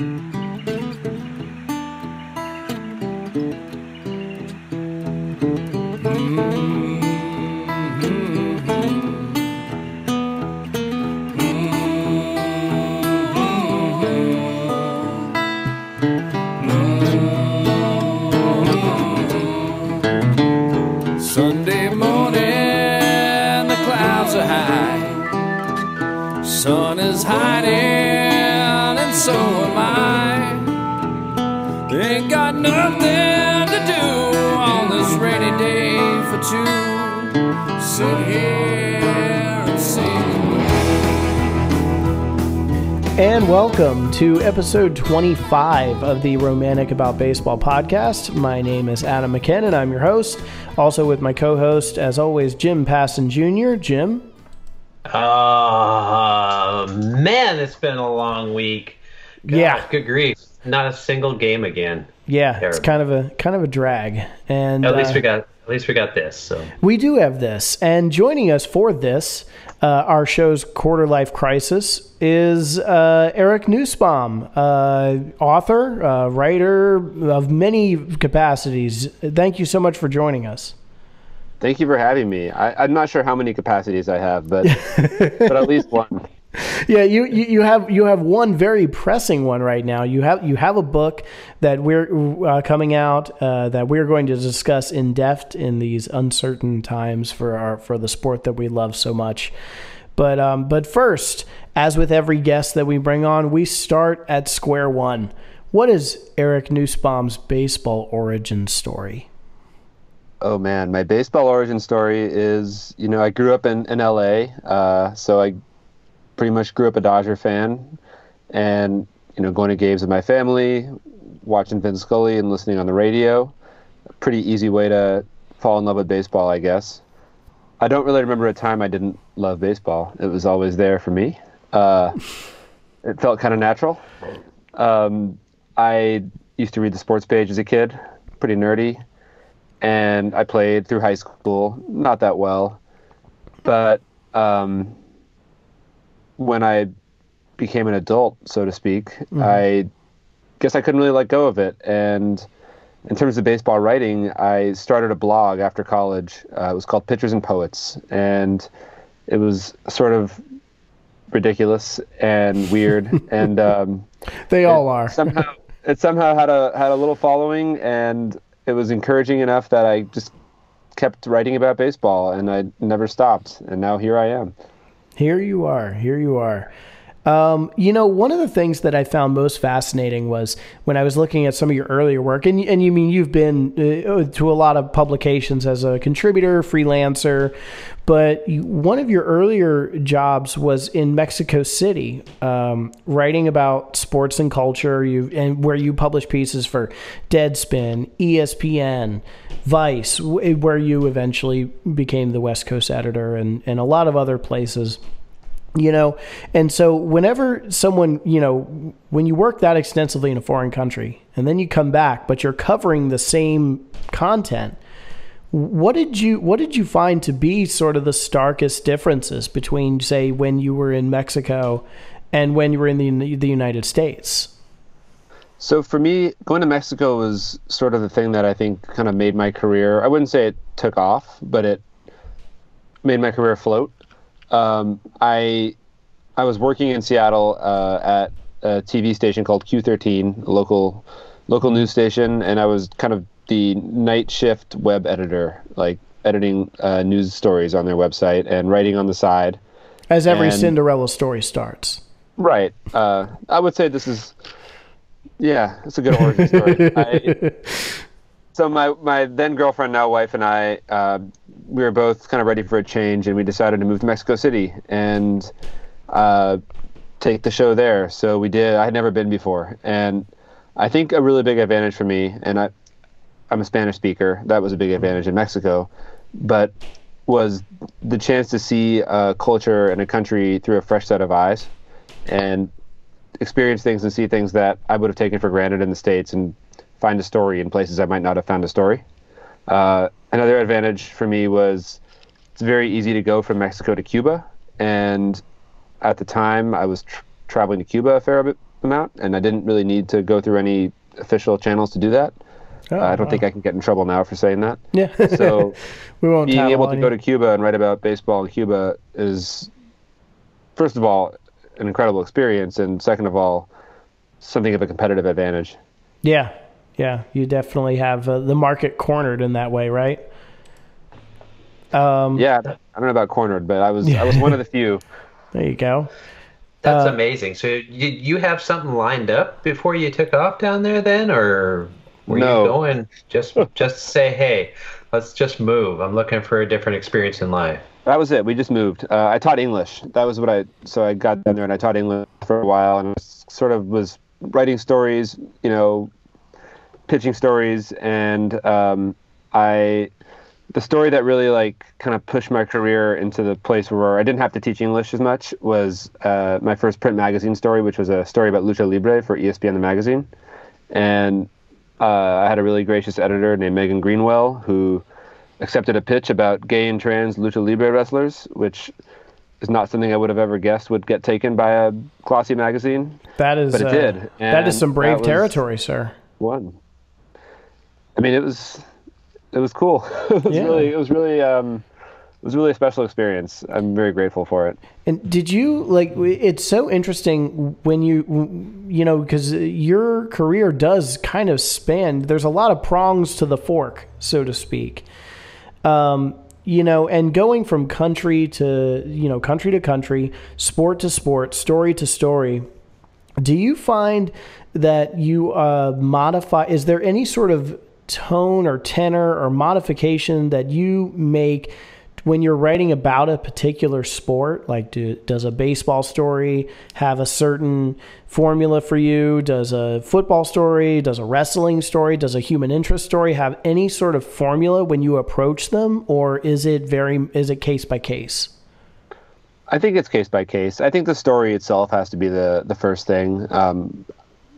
Sunday to episode 25 of the Romantic About Baseball podcast. My name is Adam McKinn, and I'm your host. Also with my co-host, as always, Jim Passon Jr. Jim, Oh man, it's been a long week. God, Yeah. good grief! Not a single game again. yeah, it's kind of a kind of a drag, and At least uh, we got at least we got this. So we do have this. And joining us for this, uh, our show's quarter life crisis is uh, Eric Nusbaum, uh, author, uh, writer of many capacities. Thank you so much for joining us. Thank you for having me. I, I'm not sure how many capacities I have, but but at least one. Yeah, you, you you have you have one very pressing one right now. You have you have a book that we're uh, coming out uh, that we're going to discuss in depth in these uncertain times for our for the sport that we love so much. But um, but first, as with every guest that we bring on, we start at square one. What is Eric Nusbaum's baseball origin story? Oh man, my baseball origin story is you know I grew up in in LA, uh, so I pretty much grew up a Dodger fan, and you know going to games with my family, watching Vin Scully and listening on the radio. Pretty easy way to fall in love with baseball, I guess. I don't really remember a time I didn't love baseball. It was always there for me. Uh, it felt kind of natural. Um, I used to read the sports page as a kid, pretty nerdy, and I played through high school, not that well, but um, when I became an adult, so to speak, I guess I couldn't really let go of it. And in terms of baseball writing, I started a blog after college. Uh, it was called Pitchers and Poets, and it was sort of ridiculous and weird, and um, They all are. somehow it somehow had a had a little following, and it was encouraging enough that I just kept writing about baseball, and I never stopped. And now here I am. Here you are. Here you are. Um, you know, one of the things that I found most fascinating was when I was looking at some of your earlier work, and and you mean you've been uh, to a lot of publications as a contributor, freelancer, but you, one of your earlier jobs was in Mexico City, um, writing about sports and culture. You and where you publish pieces for Deadspin, ESPN, Vice, where you eventually became the West Coast editor, and and a lot of other places you know and so whenever someone you know when you work that extensively in a foreign country and then you come back but you're covering the same content what did you what did you find to be sort of the starkest differences between say when you were in Mexico and when you were in the the United States So for me, going to Mexico was sort of the thing that I think kind of made my career. I wouldn't say it took off, but it made my career float. Um, I I was working in Seattle uh, at a TV station called Q13, a local local news station, and I was kind of the night shift web editor, like editing uh, news stories on their website and writing on the side. as every And- Cinderella story starts Right. Uh, I would say this is, yeah, it's a good origin story. I, so my my then girlfriend, now wife, and I, uh, we were both kind of ready for a change, and we decided to move to Mexico City and uh, take the show there. So we did. I had never been before, and I think a really big advantage for me, and I, I'm a Spanish speaker. That was a big advantage in Mexico, but was the chance to see a culture and a country through a fresh set of eyes and experience things and see things that I would have taken for granted in the States and find a story in places I might not have found a story. Uh, another advantage for me was it's very easy to go from Mexico to Cuba. And at the time, I was tr- traveling to Cuba a fair bit, out, and I didn't really need to go through any official channels to do that. Oh, Uh, I don't wow. think I can get in trouble now for saying that. Yeah. So we won't being able to you. go to Cuba and write about baseball in Cuba is, first of all, an incredible experience, and second of all, something of a competitive advantage. Yeah, yeah, you definitely have uh, the market cornered in that way, right? Um, Yeah, I don't know about cornered, but I was I was one of the few. There you go. That's Uh, amazing. So did you have something lined up before you took off down there then, or were No. you going just just to say, hey, let's just move? I'm looking for a different experience in life. That was it. We just moved. Uh, I taught English. That was what I. So I got down there and I taught English for a while, and I sort of was writing stories, you know, pitching stories, and um, I. The story that really like kind of pushed my career into the place where I didn't have to teach English as much was uh, my first print magazine story, which was a story about lucha libre for ESPN the magazine, and uh, I had a really gracious editor named Megan Greenwell who accepted a pitch about gay and trans lucha libre wrestlers, which is not something I would have ever guessed would get taken by a glossy magazine. That is But it uh, did, that is some brave territory, sir. One. I mean, it was it was cool. it was Yeah. really it was really um, it was really a special experience. I'm very grateful for it. And did you like? It's so interesting when you, you know, because your career does kind of span. There's a lot of prongs to the fork, so to speak. Um, you know, and going from country to you know country to country, sport to sport, story to story. Do you find that you uh, modify? Is there any sort of tone or tenor or modification that you make when you're writing about a particular sport? Like, do, does a baseball story have a certain formula for you? Does a football story, does a wrestling story, does a human interest story have any sort of formula when you approach them, or is it very is it case by case? I think it's case by case. I think the story itself has to be the the first thing. Um,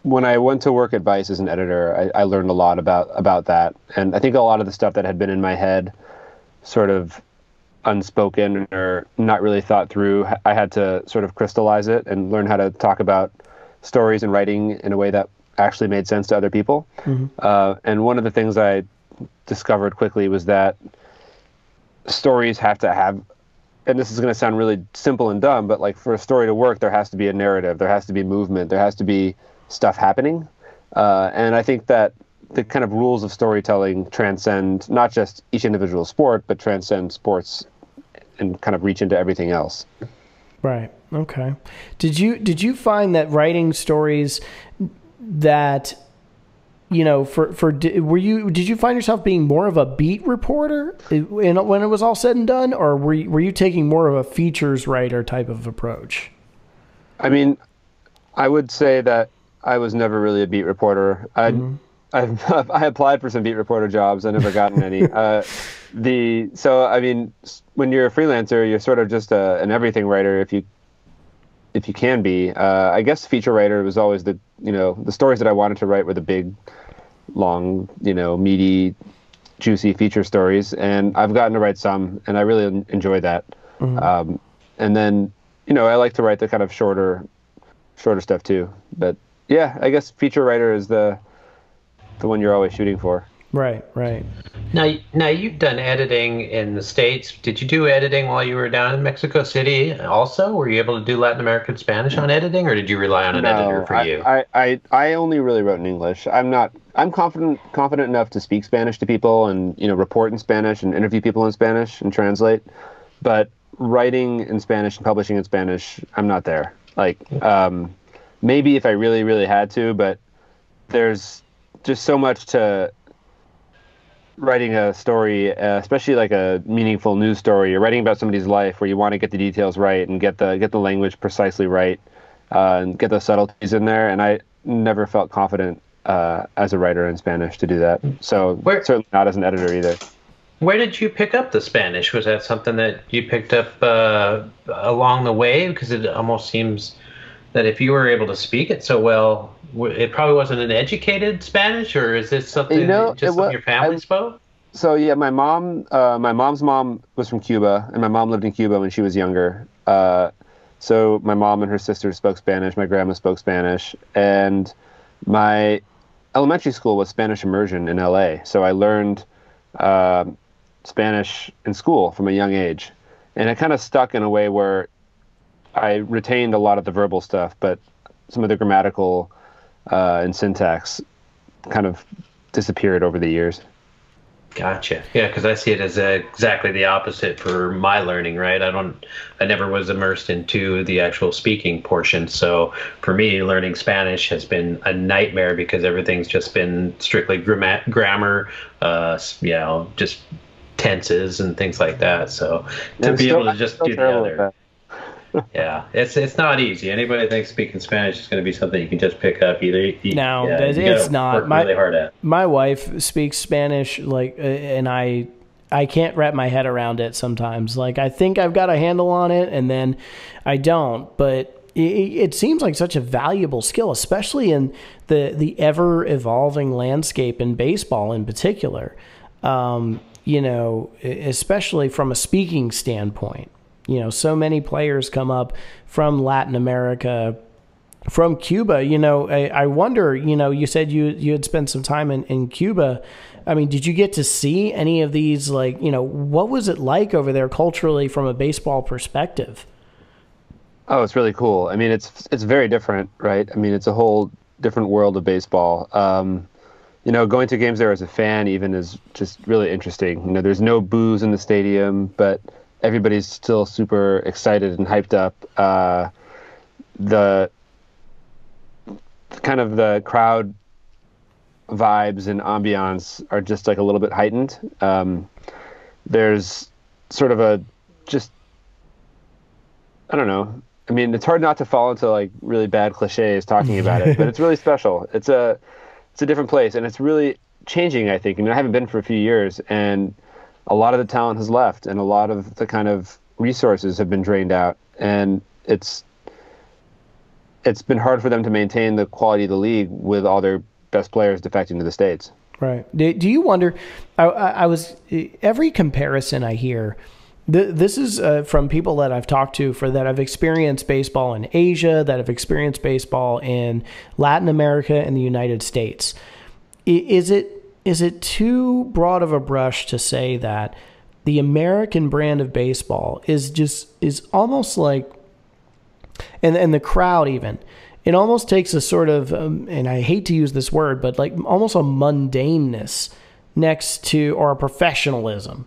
when I went to work at Vice as an editor, I, I learned a lot about about that, and I think a lot of the stuff that had been in my head, sort of unspoken or not really thought through, I had to sort of crystallize it and learn how to talk about stories and writing in a way that actually made sense to other people. Uh, and one of the things I discovered quickly was that stories have to have and this is going to sound really simple and dumb, but like for a story to work, there has to be a narrative, there has to be movement, there has to be stuff happening. Uh, and I think that the kind of rules of storytelling transcend not just each individual sport, but transcend sports and kind of reach into everything else. Right. Okay. Did you did you find that writing stories that you know for for were you did you find yourself being more of a beat reporter in, when it was all said and done or were you, were you taking more of a features writer type of approach? I mean, I would say that I was never really a beat reporter. I I, I applied for some beat reporter jobs. I never gotten any. uh, the so I mean, when you're a freelancer, you're sort of just a, an everything writer if you if you can be. Uh, I guess feature writer was always the you know the stories that I wanted to write were the big, long you know meaty, juicy feature stories, and I've gotten to write some, and I really enjoy that. Um, and then you know I like to write the kind of shorter shorter stuff too. But yeah, I guess feature writer is the the one you're always shooting for. Right. Right. Now, now you've done editing in the states. Did you do editing while you were down in Mexico City? Also, were you able to do Latin American Spanish on editing, or did you rely on an editor for I, you? I, I, I only really wrote in English. I'm not. I'm confident confident enough to speak Spanish to people and you know report in Spanish and interview people in Spanish and translate. But writing in Spanish and publishing in Spanish, I'm not there. Like um, maybe if I really really had to, but there's just so much to writing a story, uh, especially like a meaningful news story. You're writing about somebody's life where you want to get the details right and get the get the language precisely right uh, and get the subtleties in there. And I never felt confident uh, as a writer in Spanish to do that. So Where- certainly not as an editor either. Where did you pick up the Spanish? Was that something that you picked up uh, along the way? Because it almost seems that if you were able to speak it so well, it probably wasn't an educated Spanish, or is this something You know, just it something wa- your family I- spoke? So yeah, my mom, uh, my mom's mom was from Cuba, and my mom lived in Cuba when she was younger. Uh, So my mom and her sister spoke Spanish. My grandma spoke Spanish, and my elementary school was Spanish immersion in LA. So I learned uh, Spanish in school from a young age, and it kind of stuck in a way where I retained a lot of the verbal stuff, but some of the grammatical uh, and syntax kind of disappeared over the years. Gotcha. Yeah, because I see it as uh, exactly the opposite for my learning. Right. I don't. I never was immersed into the actual speaking portion. So for me, learning Spanish has been a nightmare because everything's just been strictly gram- grammar. Uh, you know, just tenses and things like that. So to be still- able to just do the other. Yeah, it's it's not easy. Anybody thinks speaking Spanish is going to be something you can just pick up either. You, No, yeah, it's not. My- really hard at. my wife speaks Spanish like uh, and I I can't wrap my head around it sometimes. Like I think I've got a handle on it and then I don't, but it, it seems like such a valuable skill, especially in the the ever evolving landscape in baseball in particular. Um, you know, especially from a speaking standpoint. You know, so many players come up from Latin America, from Cuba, you know, I, I wonder, you know, you said you you had spent some time in, in Cuba. I mean, did you get to see any of these? Like, you know, what was it like over there culturally from a baseball perspective? Oh, it's really cool. I mean, it's it's very different, right? I mean, it's a whole different world of baseball. Um, you know, going to games there as a fan even is just really interesting. You know, there's no booze in the stadium, but everybody's still super excited and hyped up. Uh, the kind of the crowd vibes and ambiance are just like a little bit heightened. Um, there's sort of a just I don't know. I mean, it's hard not to fall into like really bad cliches talking about it, but it's really special. It's a it's a different place, and it's really changing. I think. I mean, I haven't been for a few years, and a lot of the talent has left, and a lot of the kind of resources have been drained out, and it's it's been hard for them to maintain the quality of the league with all their best players defecting to the states. Right. Do, you wonder? I, I, was every comparison I hear. Th- this is uh, from people that I've talked to for that have experienced baseball in Asia, that have experienced baseball in Latin America and the United States. Is it is it too broad of a brush to say that the American brand of baseball is just is almost like and and the crowd even it almost takes a sort of um, and i hate to use this word but like almost a mundaneness next to or a professionalism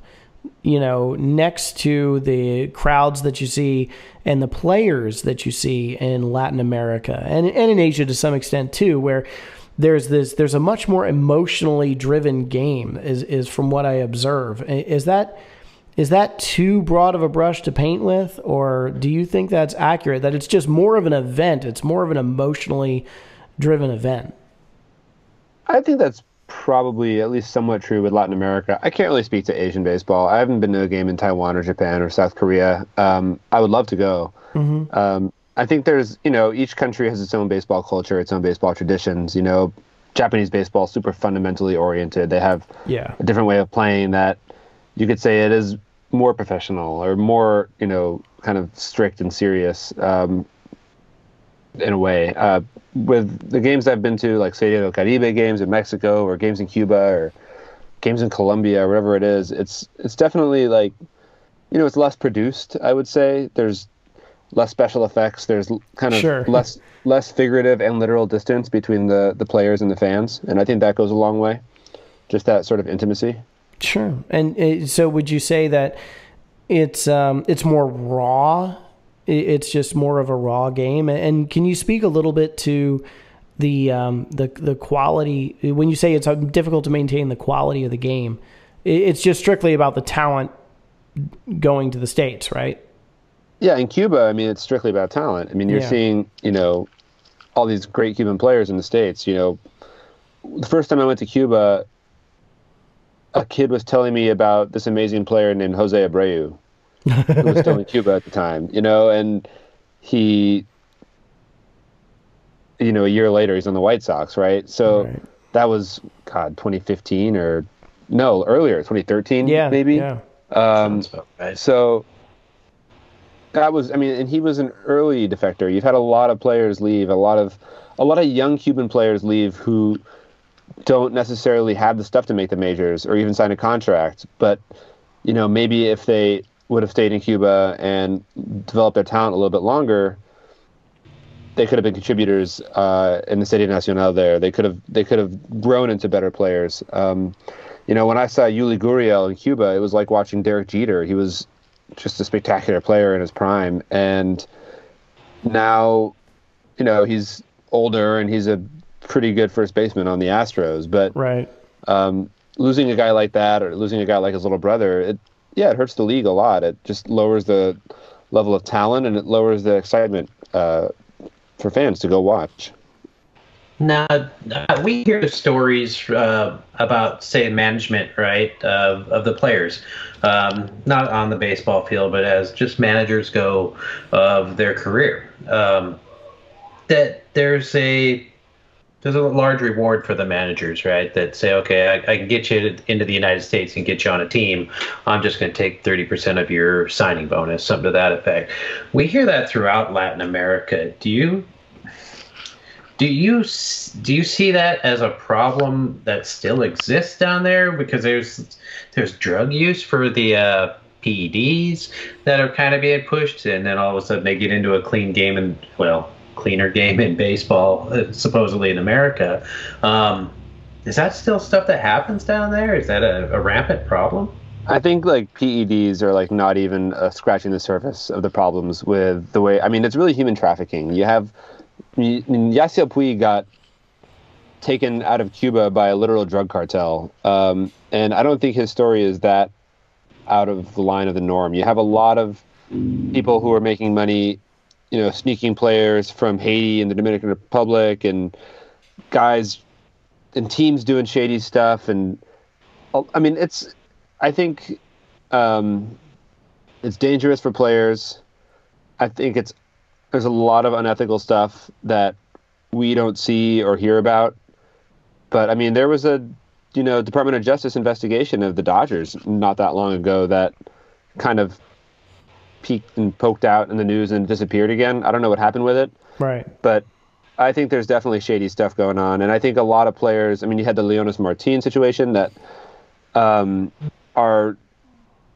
you know next to the crowds that you see and the players that you see in latin america and, and in asia to some extent too where there's this there's a much more emotionally driven game is is from what i observe is that is that too broad of a brush to paint with, or do you think that's accurate? That it's just more of an event, it's more of an emotionally driven event? I think that's probably at least somewhat true with Latin America. I can't really speak to Asian baseball. I haven't been to a game in Taiwan or Japan or South Korea. Um, I would love to go. Um, I think there's, you know, each country has its own baseball culture, its own baseball traditions. You know, Japanese baseball is super fundamentally oriented. They have Yeah. a different way of playing that you could say it is more professional or more, you know, kind of strict and serious um, in a way. Uh, with the games I've been to, like Serie del Caribe games in Mexico or games in Cuba or games in Colombia or whatever it is, it's it's definitely like, you know, it's less produced. I would say there's less special effects. There's kind of Sure. less less figurative and literal distance between the the players and the fans, and I think that goes a long way. Just that sort of intimacy. Sure. And uh, so, would you say that it's um, it's more raw? It's just more of a raw game. And can you speak a little bit to the um, the the quality? When you say it's uh, difficult to maintain the quality of the game, it's just strictly about the talent going to the states, right? Yeah, in Cuba, I mean, it's strictly about talent. I mean, you're Yeah. seeing, you know, all these great Cuban players in the States. You know, the first time I went to Cuba, a kid was telling me about this amazing player named Jose Abreu, who was still in Cuba at the time, you know, and he, you know, a year later, he's on the White Sox, right? So Right. that was, God, 2015 or no, earlier, 2013, Yeah, maybe. Yeah. Um, Sounds about right. so that was I mean, and he was an early defector. You've had a lot of players leave, a lot of a lot of young Cuban players leave who don't necessarily have the stuff to make the majors or even sign a contract. But you know, maybe if they would have stayed in Cuba and developed their talent a little bit longer, they could have been contributors uh, in the Serie Nacional. There, they could have they could have grown into better players. Um, you know, when I saw Yuli Gurriel in Cuba, it was like watching Derek Jeter. He was just a spectacular player in his prime, and now, you know, he's older and he's a pretty good first baseman on the Astros. But right, um, losing a guy like that or losing a guy like his little brother, it yeah, it hurts the league a lot. It just lowers the level of talent and it lowers the excitement uh, for fans to go watch. Now, uh, we hear stories uh, about, say, management, right, of, of the players, um, not on the baseball field, but as just managers go of their career. Um, that there's a there's a large reward for the managers, right? That say, okay, I, I can get you into the United States and get you on a team. I'm just going to take 30% of your signing bonus, something to that effect. We hear that throughout Latin America. Do you do you do you see that as a problem that still exists down there because there's there's drug use for the uh, PEDs that are kind of being pushed, and then all of a sudden they get into a clean game and well, cleaner game in baseball, uh, supposedly in America. Um, is that still stuff that happens down there? Is that a, a rampant problem? I think like PEDs are like not even uh, scratching the surface of the problems with the way. I mean, it's really human trafficking. You have Yasiel Puig got taken out of Cuba by a literal drug cartel, um, and I don't think his story is that out of the line of the norm. You have a lot of people who are making money, you know, sneaking players from Haiti and the Dominican Republic, and guys and teams doing shady stuff. And I mean, it's I think um, it's dangerous for players. I think it's there's a lot of unethical stuff that we don't see or hear about. But I mean, there was a you know Department of Justice investigation of the Dodgers not that long ago that kind of peeked and poked out in the news and disappeared again. I don't know what happened with it. Right. But I think there's definitely shady stuff going on, and I think a lot of players. I mean, you had the Leonys Martin situation that um, are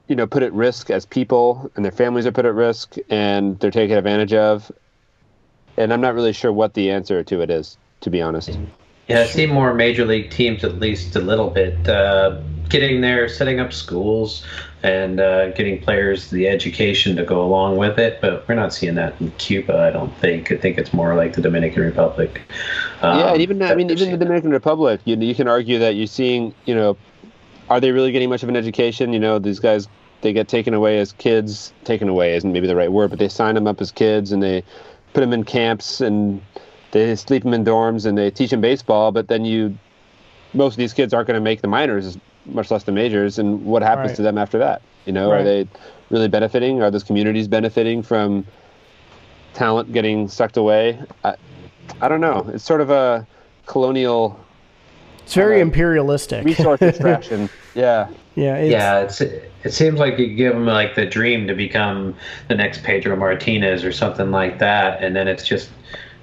you know put at risk as people and their families are put at risk and they're taken advantage of. And i'm not really sure what the answer to it is to be honest. Yeah i see more major league teams at least a little bit uh, getting there setting up schools and uh, getting players the education to go along with it. But we're not seeing that in cuba i don't think. I think it's more like the dominican republic. Um, yeah even i mean even the dominican republic you, you can argue that you're seeing you know are they really getting much of an education? You know, these guys they get taken away as kids. Taken away isn't maybe the right word, but they sign them up as kids and they put them in camps and they sleep them in dorms and they teach them baseball. But then you, most of these kids aren't going to make the minors, much less the majors. And what happens right. to them after that? You know, right. are they really benefiting? Are those communities benefiting from talent getting sucked away? I, I don't know. It's sort of a colonial. It's very uh, imperialistic. Resource extraction. yeah. Yeah. It's, yeah. It's it seems like you give them like the dream to become the next Pedro Martinez or something like that, and then it's just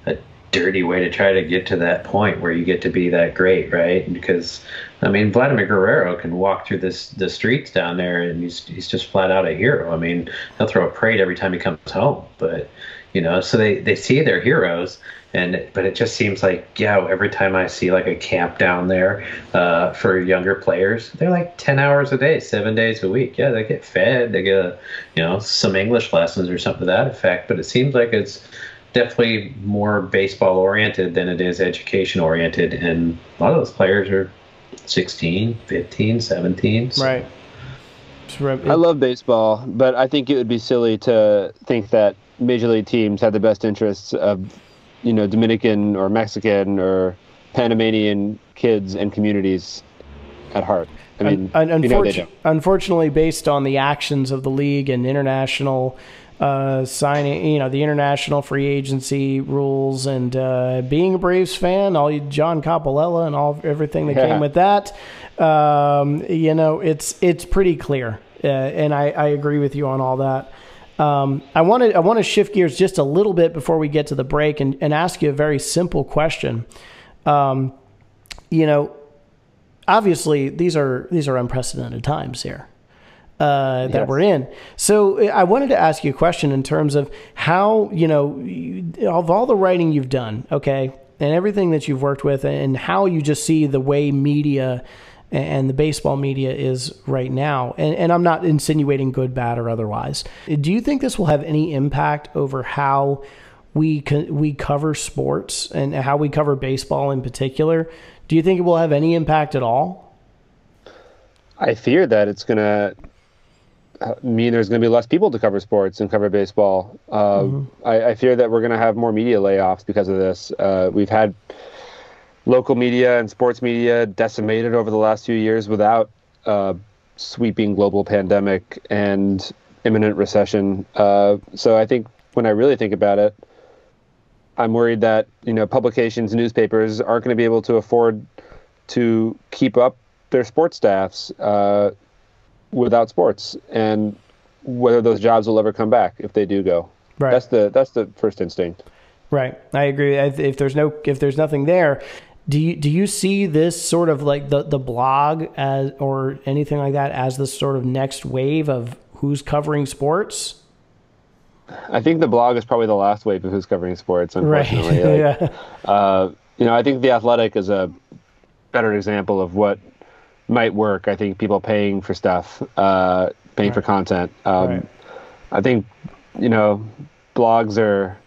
a dirty way to try to get to that point where you get to be that great, right? Because I mean, Vladimir Guerrero can walk through this the streets down there, and he's he's just flat out a hero. I mean, he'll throw a parade every time he comes home, but you know, so they they see their heroes and but it just seems like yeah every time i see like a camp down there uh, for younger players they're like 10 hours a day seven days a week. Yeah they get fed they get a, you know some english lessons or something to that effect but it seems like it's definitely more baseball oriented than it is education oriented. And a lot of those players are 16 15 17 so. right. I love baseball, but I think it would be silly to think that major league teams have the best interests of you know Dominican or Mexican or Panamanian kids and communities at heart. I mean, Un- unfortunately, unfortunately, based on the actions of the league and international uh, signing, you know, the international free agency rules and uh, being a Braves fan, all you, John Coppolella and all everything that yeah. came with that, um, you know, it's it's pretty clear, uh, and I, I agree with you on all that. Um, I want to I want to shift gears just a little bit before we get to the break and, and ask you a very simple question. Um, you know, obviously these are these are unprecedented times here uh, that Yes. we're in. So I wanted to ask you a question in terms of how you know of all the writing you've done, okay, and everything that you've worked with, and how you just see the way media and the baseball media is right now. And, and I'm not insinuating good, bad, or otherwise. Do you think this will have any impact over how we co- we cover sports and how we cover baseball in particular? Do you think it will have any impact at all? I fear that it's going to mean there's going to be less people to cover sports and cover baseball. Uh, I, I fear that we're going to have more media layoffs because of this. Uh, we've had local media and sports media decimated over the last few years without uh, sweeping global pandemic and imminent recession. Uh, so I think when I really think about it, I'm worried that you know publications, newspapers aren't going to be able to afford to keep up their sports staffs uh, without sports, and whether those jobs will ever come back if they do go. Right. That's the that's the first instinct. Right. I agree. If if there's no if there's nothing there, do you do you see this sort of like the the blog as or anything like that as the sort of next wave of who's covering sports? I think the blog is probably the last wave of who's covering sports. Right. Unfortunately, Like, yeah. uh, you know, I think the Athletic is a better example of what might work. I think people paying for stuff, uh, paying for content. Um, Right. I think, you know, blogs are.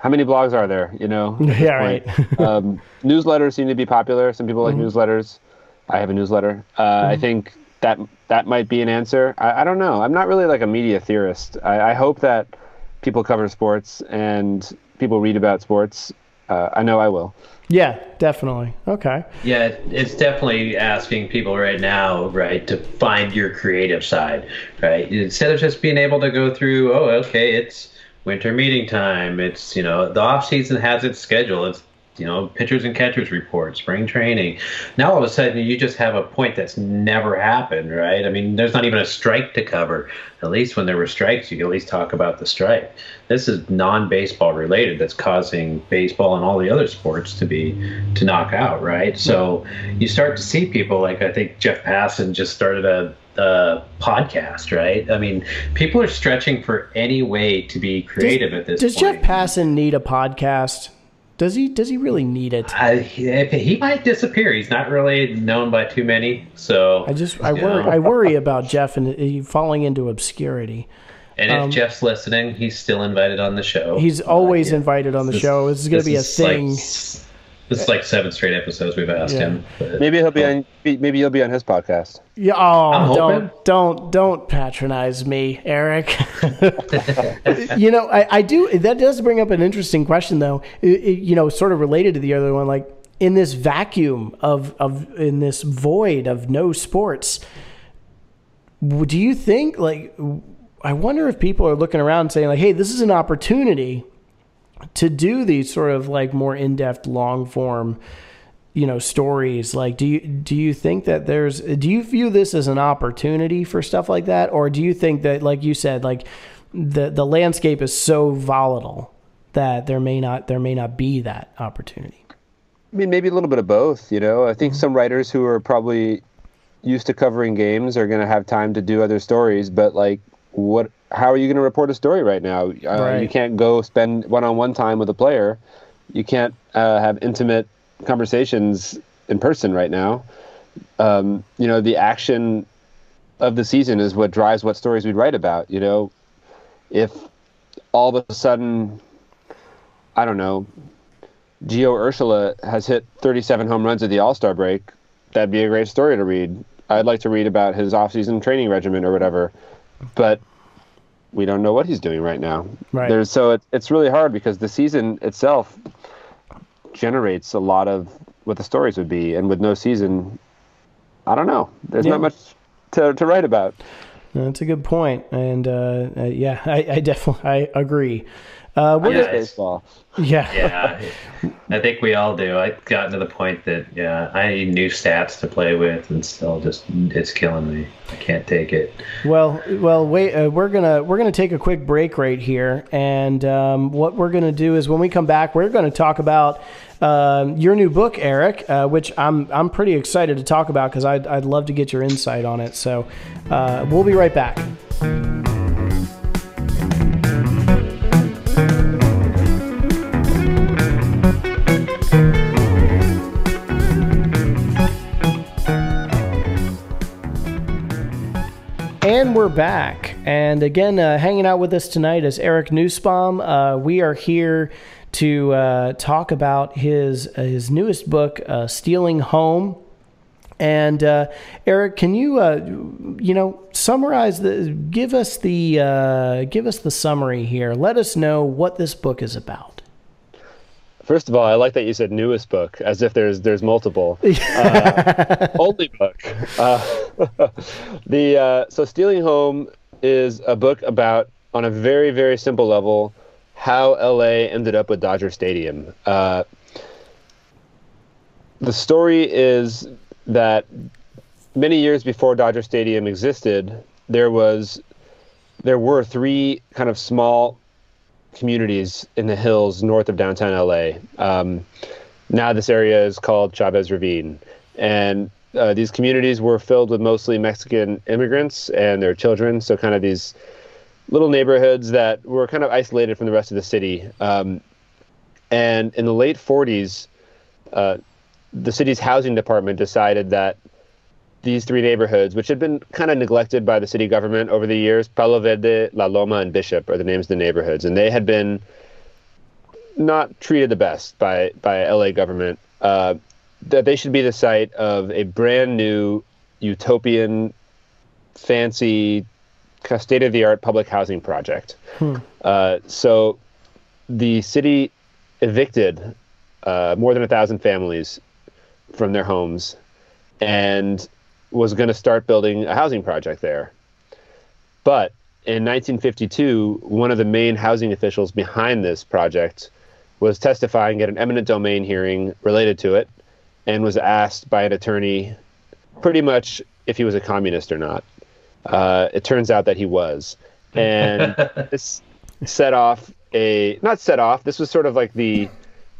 How many blogs are there? You know. at this Yeah, right. um, newsletters seem to be popular. Some people like Mm-hmm. newsletters. I have a newsletter. Uh, I think that that might be an answer. I, I don't know. I'm not really like a media theorist. I, I hope that people cover sports and people read about sports. Uh, I know I will. Yeah, definitely. Okay. Yeah, it's definitely asking people right now, right, to find your creative side, right? Instead of just being able to go through, oh, okay, it's winter meeting time. It's, you know, the off season has its schedule. It's, you know, pitchers and catchers report, spring training. Now all of a sudden you just have a point that's never happened, right? I mean, there's not even a strike to cover. At least when there were strikes, you could at least talk about the strike. This is non-baseball related that's causing baseball and all the other sports to be to knock out, right? So you start to see people like I think Jeff Passan just started a uh, podcast, right? I mean, people are stretching for any way to be creative at this point. Does point. Jeff Passan need a podcast? Does he does he really need it? I, he he might disappear. He's not really known by too many. So I just I worry know. I worry about Jeff and uh, falling into obscurity. And if Jeff's listening, he's still invited on the show. um, He's always invited on the This- show. This is going to be a like thing. s- this is like seven straight episodes we've asked Yeah. him. but- Maybe he'll be on. Maybe you'll be on his podcast. Yeah, oh, I'm don't don't don't patronize me, Eric. you know, I, I do. That does bring up an interesting question, though. It- it- you know, sort of related to the other one. Like in this vacuum of of in this void of no sports, do you think like? I wonder if people are looking around and saying like, "Hey, this is an opportunity to do these sort of like more in depth, long form." you know stories like do you do you think that there's do you view this as an opportunity for stuff like that or do you think that like you said like the the landscape is so volatile that there may not there may not be that opportunity I mean, maybe a little bit of both. You know, I think mm-hmm. some writers who are probably used to covering games are going to have time to do other stories. But like, what? How are you going to report a story right now? Uh, Right. You can't go spend one-on-one time with a player. You can't uh, have intimate conversations in person right now. Um, you know, the action of the season is what drives what stories we write about. You know, if all of a sudden, I don't know, Gio Urshela has hit 37 home runs at the All Star break, that'd be a great story to read. I'd like to read about his off-season training regimen or whatever, but we don't know what he's doing right now. Right. There's so it, it's really hard because the season itself generates a lot of what the stories would be, and with no season, I don't know. There's Yeah. not much to to write about. that's a good point and uh, uh, yeah I, I definitely i agree Uh, we're Yeah, gonna- baseball. yeah. Yeah, I think we all do. I've gotten to the point that yeah, I need new stats to play with, and still just it's killing me. I can't take it. Well, well, wait. Uh, we're gonna we're gonna take a quick break right here, and um, what we're gonna do is when we come back, we're gonna talk about um your new book, Eric, uh, which I'm I'm pretty excited to talk about because I'd I'd love to get your insight on it. So uh, we'll be right back. And we're back. And again, uh, hanging out with us tonight is Eric Nusbaum. Uh, we are here to uh, talk about his uh, his newest book, uh, "Stealing Home." And uh, Eric, can you you know summarize the give us the give us the summary here? Let us know what this book is about. First of all, I like that you said newest book, as if there's there's multiple. Uh, only book. Uh, the uh, so stealing home is a book about, on a very very simple level, how LA ended up with Dodger Stadium. Uh, the story is that many years before Dodger Stadium existed, there was there were three kind of small communities in the hills north of downtown LA. Um, now this area is called Chavez Ravine, and uh, these communities were filled with mostly Mexican immigrants and their children. So kind of these little neighborhoods that were kind of isolated from the rest of the city. Um, and in the late 40s, uh, the city's housing department decided that these three neighborhoods, which had been kind of neglected by the city government over the years, Palo Verde, La Loma, and Bishop are the names of the neighborhoods, and they had been not treated the best by by LA government. Uh, that they should be the site of a brand new utopian, fancy, state of the art public housing project. Uh, so the city evicted uh, more than a thousand families from their homes and was going to start building a housing project there. But in 1952, one of the main housing officials behind this project was testifying at an eminent domain hearing related to it and was asked by an attorney pretty much if he was a communist or not. Uh, it turns out that he was. And this set off a, not set off, this was sort of like the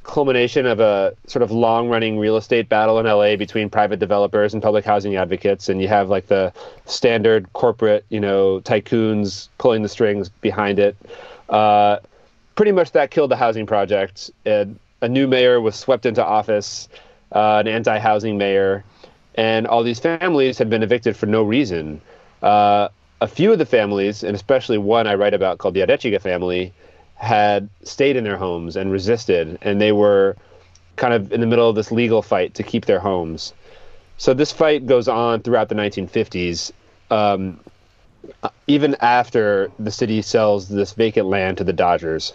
culmination of a sort of long running real estate battle in LA between private developers and public housing advocates. And you have like the standard corporate, you know, tycoons pulling the strings behind it. Uh, pretty much that killed the housing project. And a new mayor was swept into office, uh, an anti housing mayor. And all these families had been evicted for no reason. Uh, a few of the families, and especially one I write about called the Arechiga family, had stayed in their homes and resisted, and they were kind of in the middle of this legal fight to keep their homes. So this fight goes on throughout the 1950s, um, even after the city sells this vacant land to the Dodgers.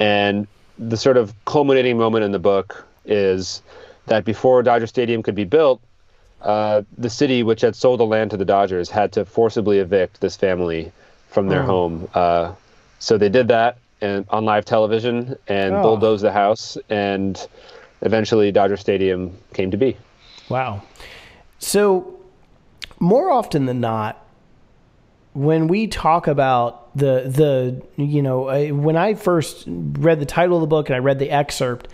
And the sort of culminating moment in the book is that before Dodger Stadium could be built, uh, the city, which had sold the land to the Dodgers, had to forcibly evict this family from their Oh. home. Uh, so they did that and on live television and Oh. bulldozed the house, and eventually Dodger Stadium came to be. Wow. So, more often than not, when we talk about the the you know I, when I first read the title of the book and I read the excerpt,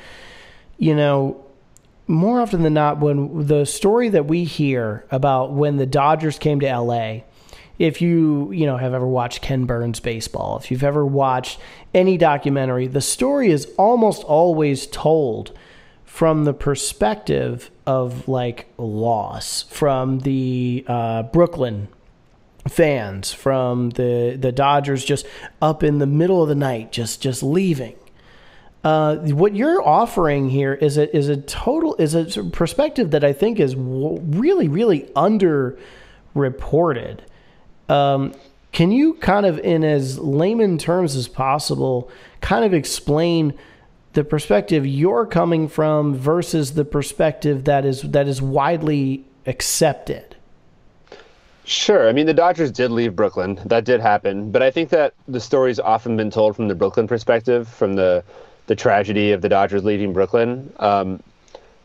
you know, more often than not, when the story that we hear about when the Dodgers came to L.A. If you you know have ever watched Ken Burns baseball, if you've ever watched any documentary, the story is almost always told from the perspective of like loss from the uh, Brooklyn fans, from the the Dodgers just up in the middle of the night, just just leaving. Uh, what you're offering here is a is a total is a perspective that I think is really really underreported. Um, can you kind of, in as layman terms as possible, kind of explain the perspective you're coming from versus the perspective that is that is widely accepted? Sure. I mean, the Dodgers did leave Brooklyn. That did happen. But I think that the story's often been told from the Brooklyn perspective, from the the tragedy of the Dodgers leaving Brooklyn. Um,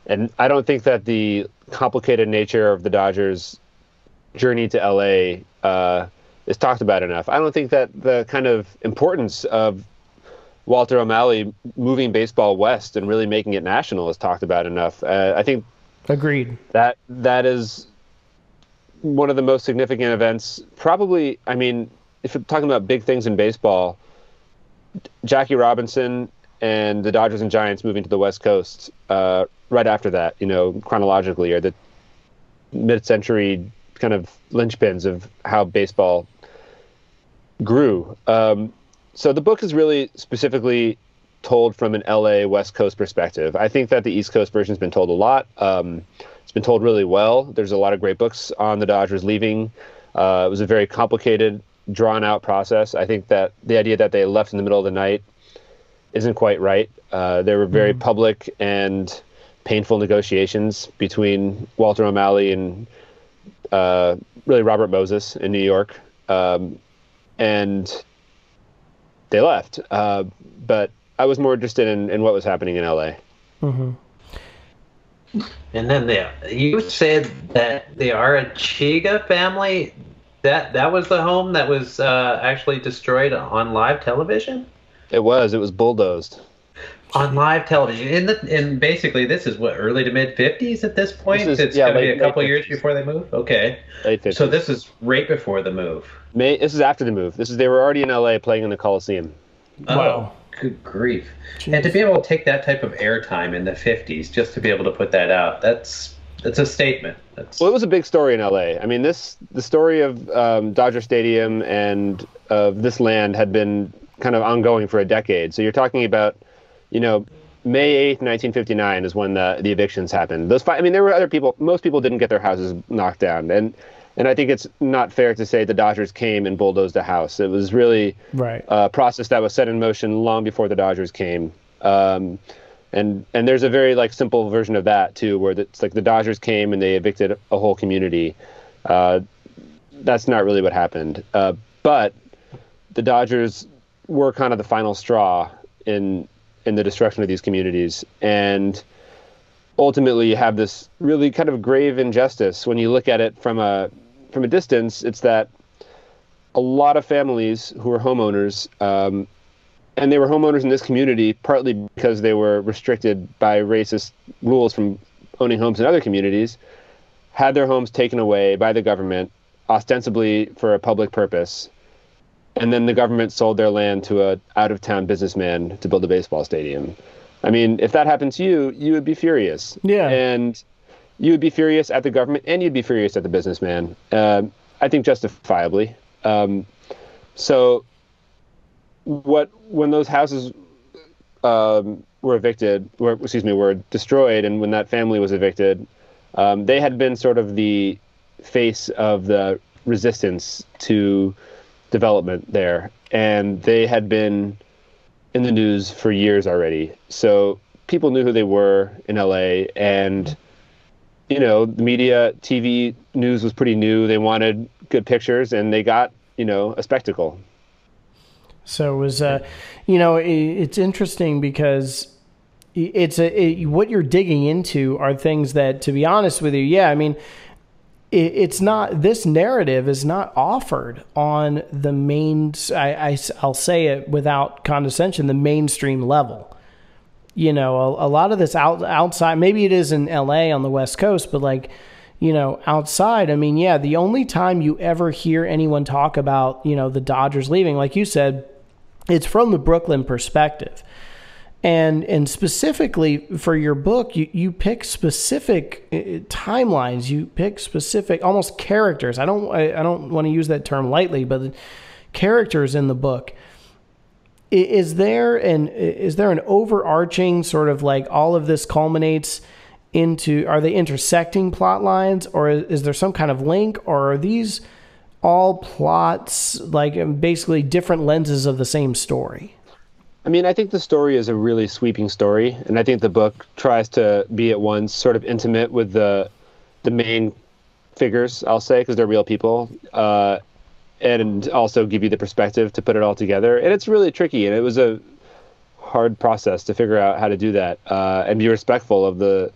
and I don't think that the complicated nature of the Dodgers' journey to LA uh, is talked about enough. I don't think that the kind of importance of Walter O'Malley moving baseball west and really making it national is talked about enough. Uh, I think agreed that that is one of the most significant events. Probably, I mean, if you're talking about big things in baseball, Jackie Robinson and the Dodgers and Giants moving to the West Coast uh, right after that, you know, chronologically, or the mid-century kind of linchpins of how baseball grew. Um, so the book is really specifically told from an LA West Coast perspective. I think that the East Coast version has been told a lot. Um, it's been told really well. There's a lot of great books on the Dodgers leaving. Uh, it was a very complicated, drawn out process. I think that the idea that they left in the middle of the night isn't quite right. Uh, there were very mm. public and painful negotiations between Walter O'Malley and uh, really Robert Moses in New York. Um, and they left. Uh, but I was more interested in, in what was happening in LA. Mm-hmm. And then the, you said that the Arechiga family that that was the home that was uh, actually destroyed on live television. It was. It was bulldozed on live television. In the and basically this is what early to mid fifties at this point. This is, it's yeah, gonna late, be a couple years before they move. Okay. Late 50s. So this is right before the move. May this is after the move. This is they were already in LA playing in the Coliseum. Oh, wow. Good grief. Jeez. And to be able to take that type of airtime in the 50s, just to be able to put that out, that's that's a statement. That's... Well, it was a big story in LA. I mean, this the story of um, Dodger Stadium and of this land had been kind of ongoing for a decade. So you're talking about, you know, May 8th, 1959 is when the the evictions happened. Those five, I mean, there were other people. Most people didn't get their houses knocked down, and and I think it's not fair to say the Dodgers came and bulldozed a house. It was really right. a process that was set in motion long before the Dodgers came. Um, and and there's a very like simple version of that too, where it's like the Dodgers came and they evicted a whole community. Uh, that's not really what happened. Uh, but the Dodgers were kind of the final straw in in the destruction of these communities, and ultimately you have this really kind of grave injustice when you look at it from a from a distance, it's that a lot of families who were homeowners, um, and they were homeowners in this community partly because they were restricted by racist rules from owning homes in other communities, had their homes taken away by the government, ostensibly for a public purpose. And then the government sold their land to a out-of-town businessman to build a baseball stadium. I mean, if that happened to you, you would be furious. Yeah. And you would be furious at the government and you'd be furious at the businessman. Uh, I think justifiably. Um, so, what when those houses um, were evicted, were excuse me, were destroyed, and when that family was evicted, um, they had been sort of the face of the resistance to development there, and they had been in the news for years already. So people knew who they were in LA, and you know, the media, TV news was pretty new. They wanted good pictures, and they got you know a spectacle. So it was, uh, you know, it, it's interesting because it's a it, what you're digging into are things that, to be honest with you, yeah, I mean, it's not this narrative is not offered on the main. I, I I'll say it without condescension, the mainstream level you know, a, a lot of this out, outside, maybe it is in LA on the West Coast, but like, you know, outside, I mean, yeah, the only time you ever hear anyone talk about, you know, the Dodgers leaving, like you said, it's from the Brooklyn perspective. And and specifically for your book, you, you pick specific uh, timelines. You pick specific, almost characters. I don't I, I don't want to use that term lightly, but characters in the book is there an is there an overarching sort of like all of this culminates into are they intersecting plot lines or is there some kind of link or are these all plots like um, basically different lenses of the same story i mean i think the story is a really sweeping story and i think the book tries to be at once sort of intimate with the the main figures, I'll say, because they're real people, uh, and also give you the perspective to put it all together. And it's really tricky, and it was a hard process to figure out how to do that uh, and be respectful of the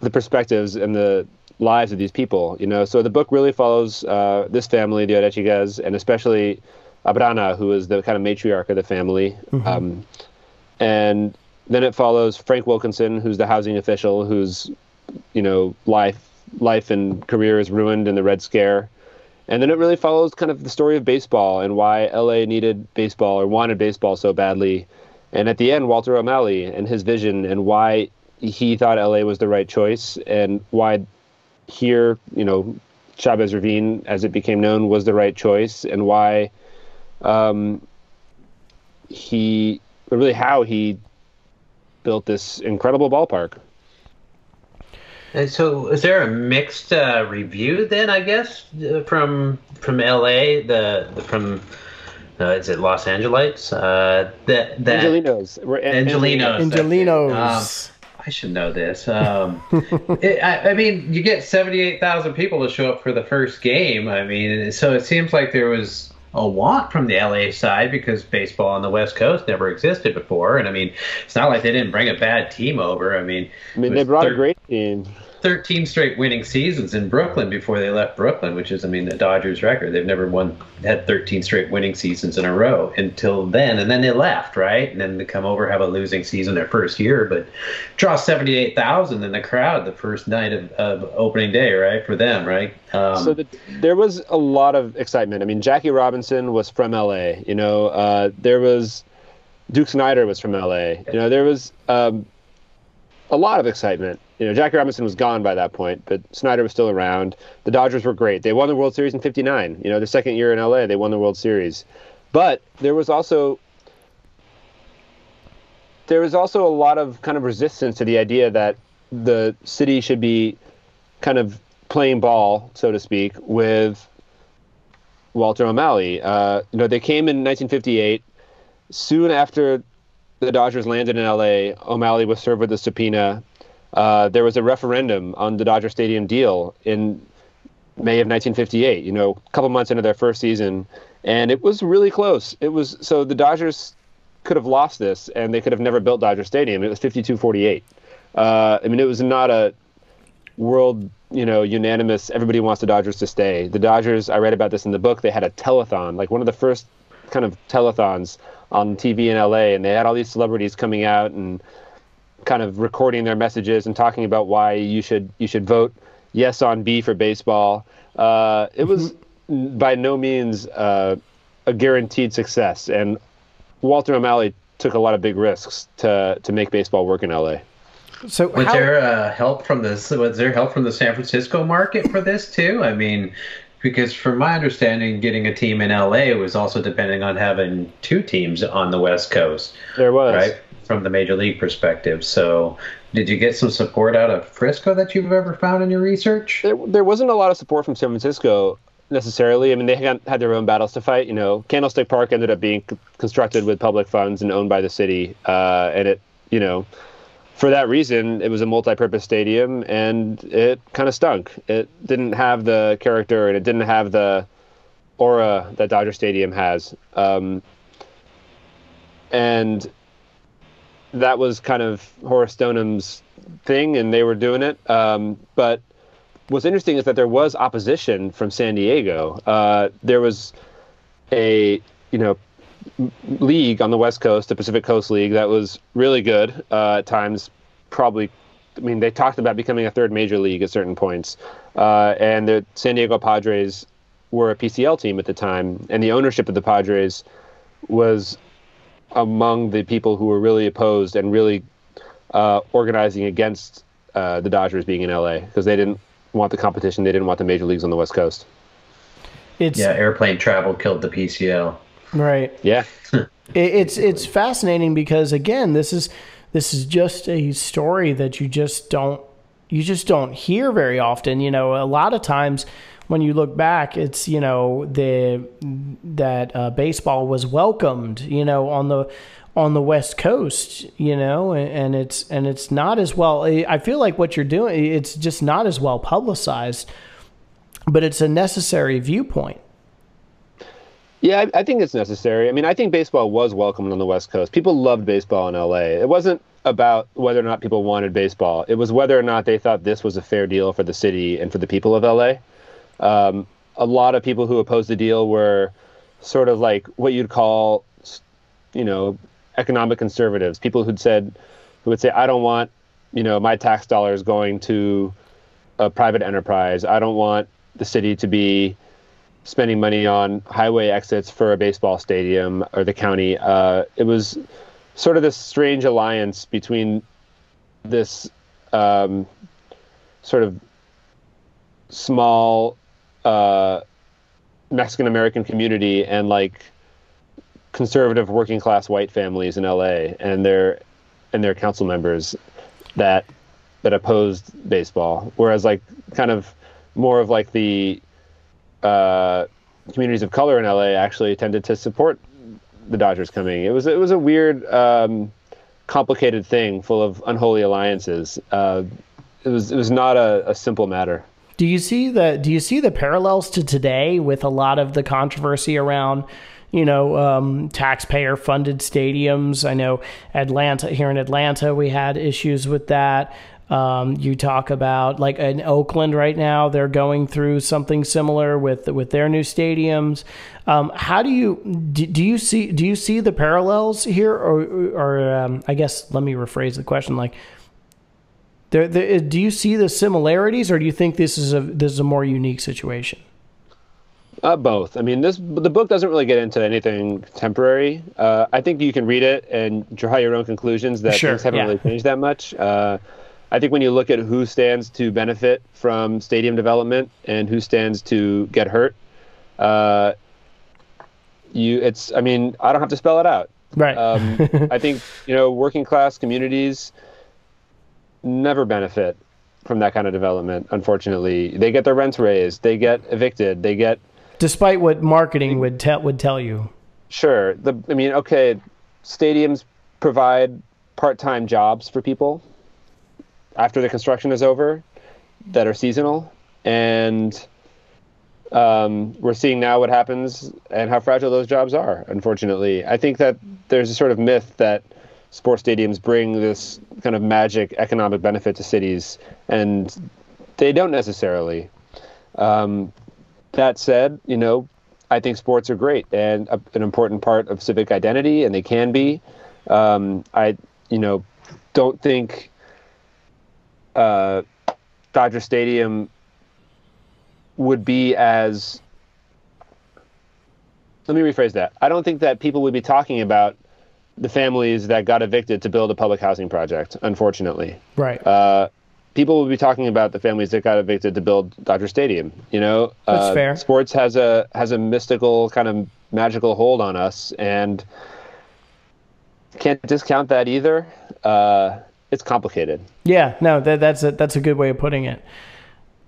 the perspectives and the lives of these people. You know, so the book really follows uh, this family, the Arechigas, and especially Abrana, who is the kind of matriarch of the family. Mm-hmm. Um, and then it follows Frank Wilkinson, who's the housing official, whose you know life life and career is ruined in the Red Scare. And then it really follows kind of the story of baseball and why LA needed baseball or wanted baseball so badly. And at the end, Walter O'Malley and his vision and why he thought LA was the right choice and why here, you know, Chavez Ravine, as it became known, was the right choice and why um, he, really how he built this incredible ballpark. And so, is there a mixed uh, review then? I guess uh, from from L.A. the, the from uh, is it Los Angeles? Uh, that that Angelenos. We're Angelenos. Angelenos. Um, I should know this. Um, it, I, I, mean, you get seventy-eight thousand people to show up for the first game. I mean, so it seems like there was a want from the LA side because baseball on the West Coast never existed before. And I mean, it's not like they didn't bring a bad team over. I mean, I mean, they brought thir- a great team. 13 straight winning seasons in Brooklyn before they left Brooklyn, which is, I mean, the Dodgers record. They've never won, had 13 straight winning seasons in a row until then. And then they left, right? And then they come over, have a losing season their first year, but draw 78,000 in the crowd the first night of, of opening day, right? For them, right? Um, so the, there was a lot of excitement. I mean, Jackie Robinson was from LA, you know, uh, there was Duke Snider was from LA, you know, there was um, a lot of excitement you know, Jackie Robinson was gone by that point, but Snider was still around. The Dodgers were great. They won the World Series in '59. You know, the second year in LA, they won the World Series. But there was also there was also a lot of kind of resistance to the idea that the city should be kind of playing ball, so to speak, with Walter O'Malley. Uh, you know, they came in 1958. Soon after the Dodgers landed in LA, O'Malley was served with a subpoena uh, there was a referendum on the Dodger Stadium deal in May of 1958. You know, a couple months into their first season, and it was really close. It was so the Dodgers could have lost this, and they could have never built Dodger Stadium. It was 52-48. Uh, I mean, it was not a world, you know, unanimous. Everybody wants the Dodgers to stay. The Dodgers. I read about this in the book. They had a telethon, like one of the first kind of telethons on TV in LA, and they had all these celebrities coming out and kind of recording their messages and talking about why you should you should vote yes on B for baseball. Uh, it was mm-hmm. by no means uh, a guaranteed success, and Walter O'Malley took a lot of big risks to to make baseball work in LA. So was how... there uh, help from this? Was there help from the San Francisco market for this too? I mean, because from my understanding, getting a team in LA was also depending on having two teams on the West Coast. There was right from the major league perspective. So, did you get some support out of Frisco that you've ever found in your research? There, there wasn't a lot of support from San Francisco necessarily. I mean, they had, had their own battles to fight. You know, Candlestick Park ended up being constructed with public funds and owned by the city, uh, and it, you know, for that reason, it was a multi-purpose stadium, and it kind of stunk. It didn't have the character, and it didn't have the aura that Dodger Stadium has. Um, and that was kind of Horace Stoneham's thing, and they were doing it. Um, but what's interesting is that there was opposition from San Diego. Uh, there was a you know league on the West Coast, the Pacific Coast League, that was really good uh, at times. Probably, I mean, they talked about becoming a third major league at certain points, uh, and the San Diego Padres were a PCL team at the time, and the ownership of the Padres was among the people who were really opposed and really uh, organizing against uh, the Dodgers being in LA because they didn't want the competition. They didn't want the major leagues on the West Coast. It's, yeah, airplane travel killed the PCL. Right. Yeah. it's it's fascinating because again, this is this is just a story that you just don't you just don't hear very often. You know, a lot of times when you look back, it's you know the that uh, baseball was welcomed, you know, on the on the West Coast, you know, and, and, it's and it's not as well. I feel like what you're doing, it's just not as well publicized but it's a necessary viewpoint. Yeah, I, I, think it's necessary. I mean, I think baseball was welcomed on the West Coast. People loved baseball in LA. It wasn't about whether or not people wanted baseball. It was whether or not they thought this was a fair deal for the city and for the people of LA. Um, a lot of people who opposed the deal were sort of like what you'd call, you know, economic conservatives. People who'd said, who would say, I don't want, you know, my tax dollars going to a private enterprise. I don't want the city to be spending money on highway exits for a baseball stadium or the county. Uh, it was sort of this strange alliance between this um, sort of small uh, Mexican American community and like conservative working class white families in LA and their and their council members that that opposed baseball, whereas like kind of more of like the uh, communities of color in LA actually tended to support the Dodgers coming. It was it was a weird, um, complicated thing full of unholy alliances. Uh, it was it was not a, a simple matter. Do you see the Do you see the parallels to today with a lot of the controversy around? you know, um, taxpayer funded stadiums. I know Atlanta, here in Atlanta, we had issues with that. Um, you talk about like in Oakland right now, they're going through something similar with with their new stadiums. Um, how do you do, do, you see do you see the parallels here, or or um, I guess let me rephrase the question like there, there, do you see the similarities, or do you think this is a this is a more unique situation? Uh, both. I mean, this the book doesn't really get into anything contemporary. Uh, I think you can read it and draw your own conclusions that sure, things haven't yeah. really changed that much. Uh, I think when you look at who stands to benefit from stadium development and who stands to get hurt, uh, you it's. I mean, I don't have to spell it out. Right. Um, I think you know working class communities never benefit from that kind of development. Unfortunately, they get their rents raised, they get evicted, they get. Despite what marketing would tell would tell you. Sure. The I mean, okay, stadiums provide part-time jobs for people after the construction is over that are seasonal and um, we're seeing now what happens and how fragile those jobs are unfortunately i think that there's a sort of myth that sports stadiums bring this kind of magic economic benefit to cities, and they don't necessarily. Um, that said, you know, I think sports are great and a, an important part of civic identity, and they can be. Um, I, you know, don't think uh, Dodger Stadium would be as. Let me rephrase that. I don't think that people would be talking about the families that got evicted to build a public housing project. Unfortunately, right. Uh, people will be talking about the families that got evicted to build Dodger Stadium. You know, that's uh, fair. Sports has a has a mystical kind of magical hold on us, and can't discount that either. Uh, it's complicated. Yeah, no, that, that's a that's a good way of putting it.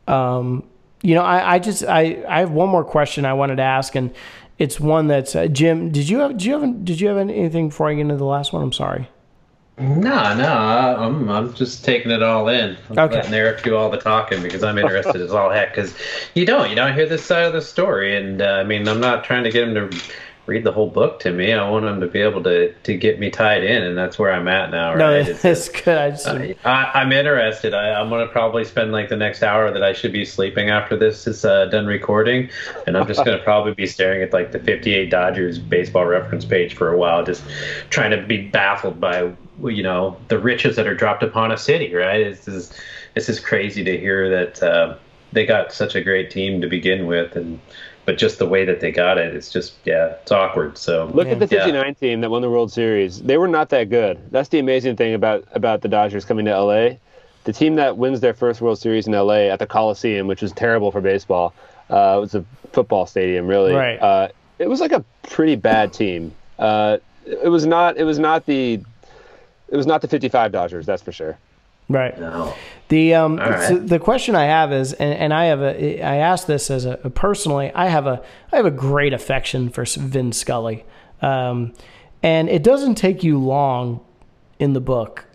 Um, you know, I, I just I, I have one more question I wanted to ask, and it's one that's uh, Jim. Did you have did you have did you have anything before I get into the last one? I'm sorry. No, no, I'm I'm just taking it all in. I'm okay. letting Eric do all the talking because I'm interested as all heck. Because you don't you don't hear this side of the story, and uh, I mean I'm not trying to get him to read the whole book to me. I want them to be able to to get me tied in, and that's where I'm at now. Right? No, it's good. I just, uh, I, am interested. I, am going to probably spend like the next hour that I should be sleeping after this is uh, done recording, and I'm just going to probably be staring at like the 58 Dodgers baseball reference page for a while, just trying to be baffled by you know the riches that are dropped upon a city. Right? It's just it's just crazy to hear that uh, they got such a great team to begin with, and but just the way that they got it, it's just yeah, it's awkward. So look yeah. at the '59 yeah. team that won the World Series. They were not that good. That's the amazing thing about about the Dodgers coming to LA. The team that wins their first World Series in LA at the Coliseum, which was terrible for baseball, uh, it was a football stadium, really. Right. Uh, it was like a pretty bad team. Uh, it was not. It was not the. It was not the '55 Dodgers. That's for sure. Right. No. The um right. so the question I have is, and, and I have a I ask this as a personally I have a I have a great affection for Vin Scully, um, and it doesn't take you long in the book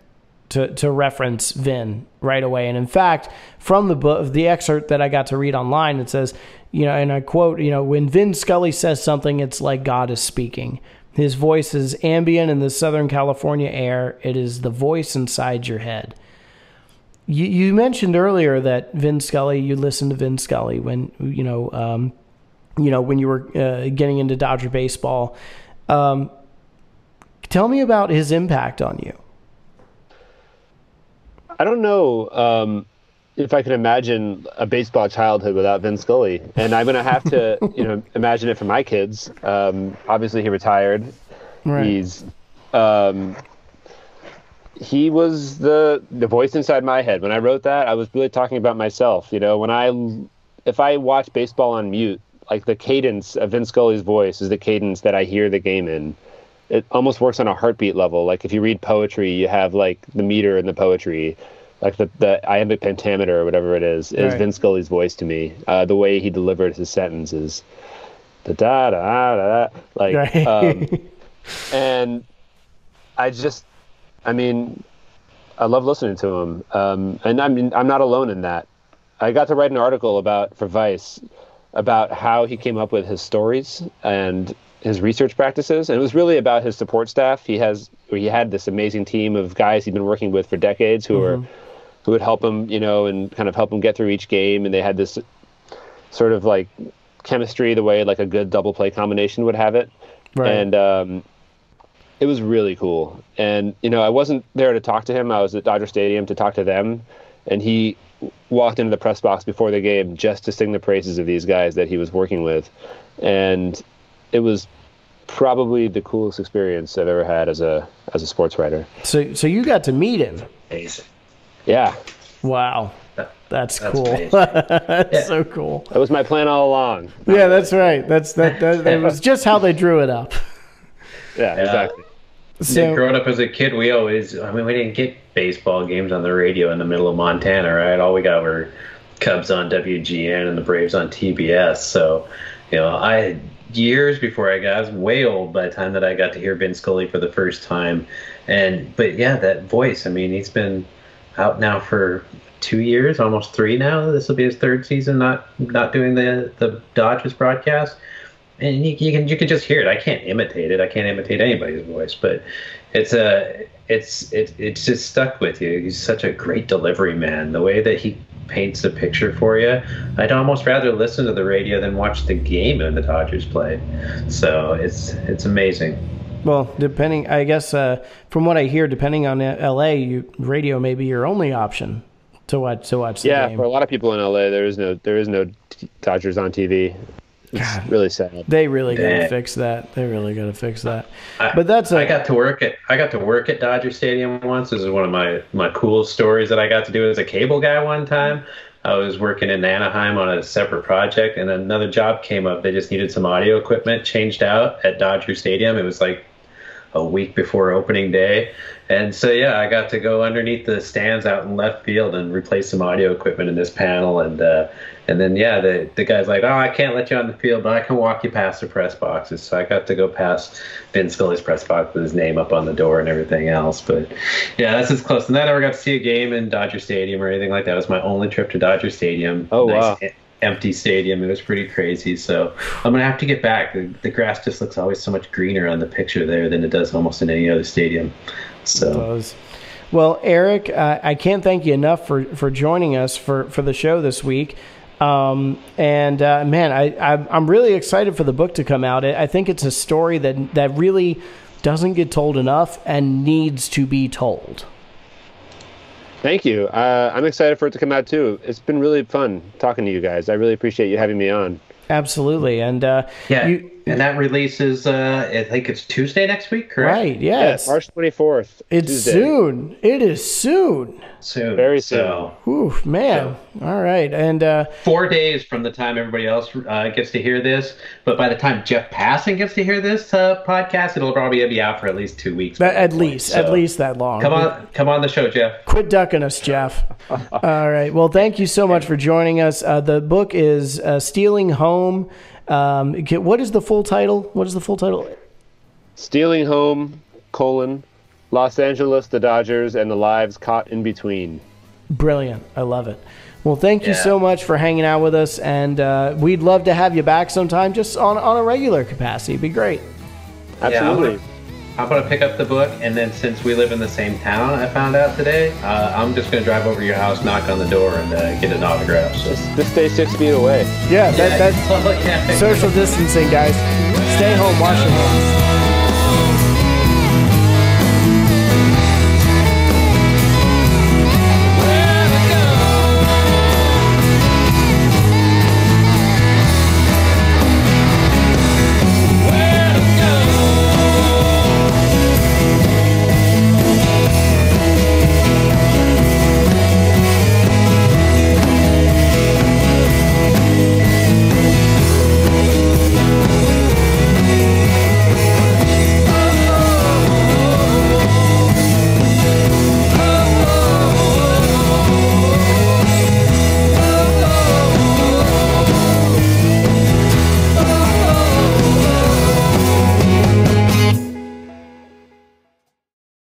to, to reference Vin right away. And in fact, from the book, the excerpt that I got to read online, it says, you know, and I quote, you know, when Vin Scully says something, it's like God is speaking. His voice is ambient in the Southern California air. It is the voice inside your head. You, you mentioned earlier that Vin Scully, you listened to Vin Scully when, you know, um, you know, when you were uh, getting into Dodger baseball. Um, tell me about his impact on you. I don't know um, if I can imagine a baseball childhood without Vin Scully, and I'm going to have to, you know, imagine it for my kids. Um, obviously, he retired. Right. He's um, he was the the voice inside my head. When I wrote that, I was really talking about myself. You know, when I if I watch baseball on mute, like the cadence of Vin Scully's voice is the cadence that I hear the game in. It almost works on a heartbeat level. Like if you read poetry, you have like the meter in the poetry, like the the iambic pentameter or whatever it is, is Right. Vin Scully's voice to me. Uh, the way he delivered his sentences, da da da da, da like, Right. um, and I just, I mean, I love listening to him, um, and I mean, I'm not alone in that. I got to write an article about for Vice about how he came up with his stories and his research practices, and it was really about his support staff. He has, he had this amazing team of guys he'd been working with for decades who were, who would help him, you know, and kind of help him get through each game, and they had this sort of like chemistry the way like a good double play combination would have it Right. and um, it was really cool. And you know, I wasn't there to talk to him. I was at Dodger Stadium to talk to them, and he walked into the press box before the game just to sing the praises of these guys that he was working with, and it was probably the coolest experience I've ever had as a as a sports writer. so, so you got to meet him. Amazing. Yeah, Wow. That's, That's cool. that's Yeah. so cool. that was my plan all along. Yeah, that's right. That's that. That, that was just how they drew it up. Yeah, exactly. Yeah, So, growing up as a kid, we always, I mean, we didn't get baseball games on the radio in the middle of Montana, right? All we got were Cubs on WGN and the Braves on TBS. So, you know, I had years before I got, I was way old by the time that I got to hear Vin Scully for the first time. And, but yeah, that voice, I mean, he's been out now for two years, almost three now. This will be his third season not not doing the, the Dodgers broadcast and you, you can you can just hear it. I can't imitate it. I can't imitate anybody's voice, but it's a it's it, it's just stuck with you. He's such a great delivery man. The way that he paints the picture for you, I'd almost rather listen to the radio than watch the game when the Dodgers play. So it's it's amazing. well, depending, I guess, uh, from what I hear, depending on L.A., you, radio may be your only option to watch to watch the Yeah, game. for a lot of people in LA, there is no there is no Dodgers on TV. It's God. really sad. They really got to Dang. fix that. They really got to fix that. I- But that's a, I got to work at I got to work at Dodger Stadium once. This is one of my my cool stories that I got to do as a cable guy one time. I was working in Anaheim on a separate project, and another job came up. They just needed some audio equipment changed out at Dodger Stadium. It was like a week before opening day. And so yeah, I got to go underneath the stands out in left field and replace some audio equipment in this panel and uh and then yeah, the the guy's like, "Oh, I can't let you on the field, but I can walk you past the press boxes." So I got to go past Vin Scully's press box with his name up on the door and everything else. But yeah, that's as close. And I never got to see a game in Dodger Stadium or anything like that. It was my only trip to Dodger Stadium. Oh, Nice wow. Empty stadium. It was pretty crazy. So I'm gonna have to get back. The, the grass just looks always so much greener on the picture there than it does almost in any other stadium. So. Well, Eric, uh, I can't thank you enough for, for joining us for, for the show this week. Um, and uh, man, I, I, I'm really excited for the book to come out. I think it's a story that, that really doesn't get told enough and needs to be told. Thank you. Uh, I'm excited for it to come out too. It's been really fun talking to you guys. I really appreciate you having me on. Absolutely. And uh, yeah, you, and that releases. Uh, I think it's Tuesday next week, correct? right, yes. March 24th. it's Tuesday. soon. It is soon. Soon. Very So Whew, man. All right. And uh, four days from the time everybody else uh, gets to hear this, but by the time Jeff Passan gets to hear this uh, podcast, it'll probably be out for at least two weeks. that, by that at point. least, So, at least that long. Come on, come on the show, Jeff. Quit ducking us, Jeff. All right. Well, thank you so much for joining us. Uh, the book is uh, Stealing Home. Um, get- what is the full title? What is the full title? Stealing home, colon, Los Angeles, the Dodgers, and the lives caught in between. Brilliant. I love it. Well, thank you so much for hanging out with us, and uh, we'd love to have you back sometime, just on on a regular capacity. It'd be great. Absolutely. I'm gonna pick up the book, and then since we live in the same town, I found out today, uh, I'm just gonna drive over to your house, knock on the door, and uh, get an autograph. So. just, just stay six feet away. Yeah, that, that's Yeah. social distancing, guys. Stay home, wash your hands.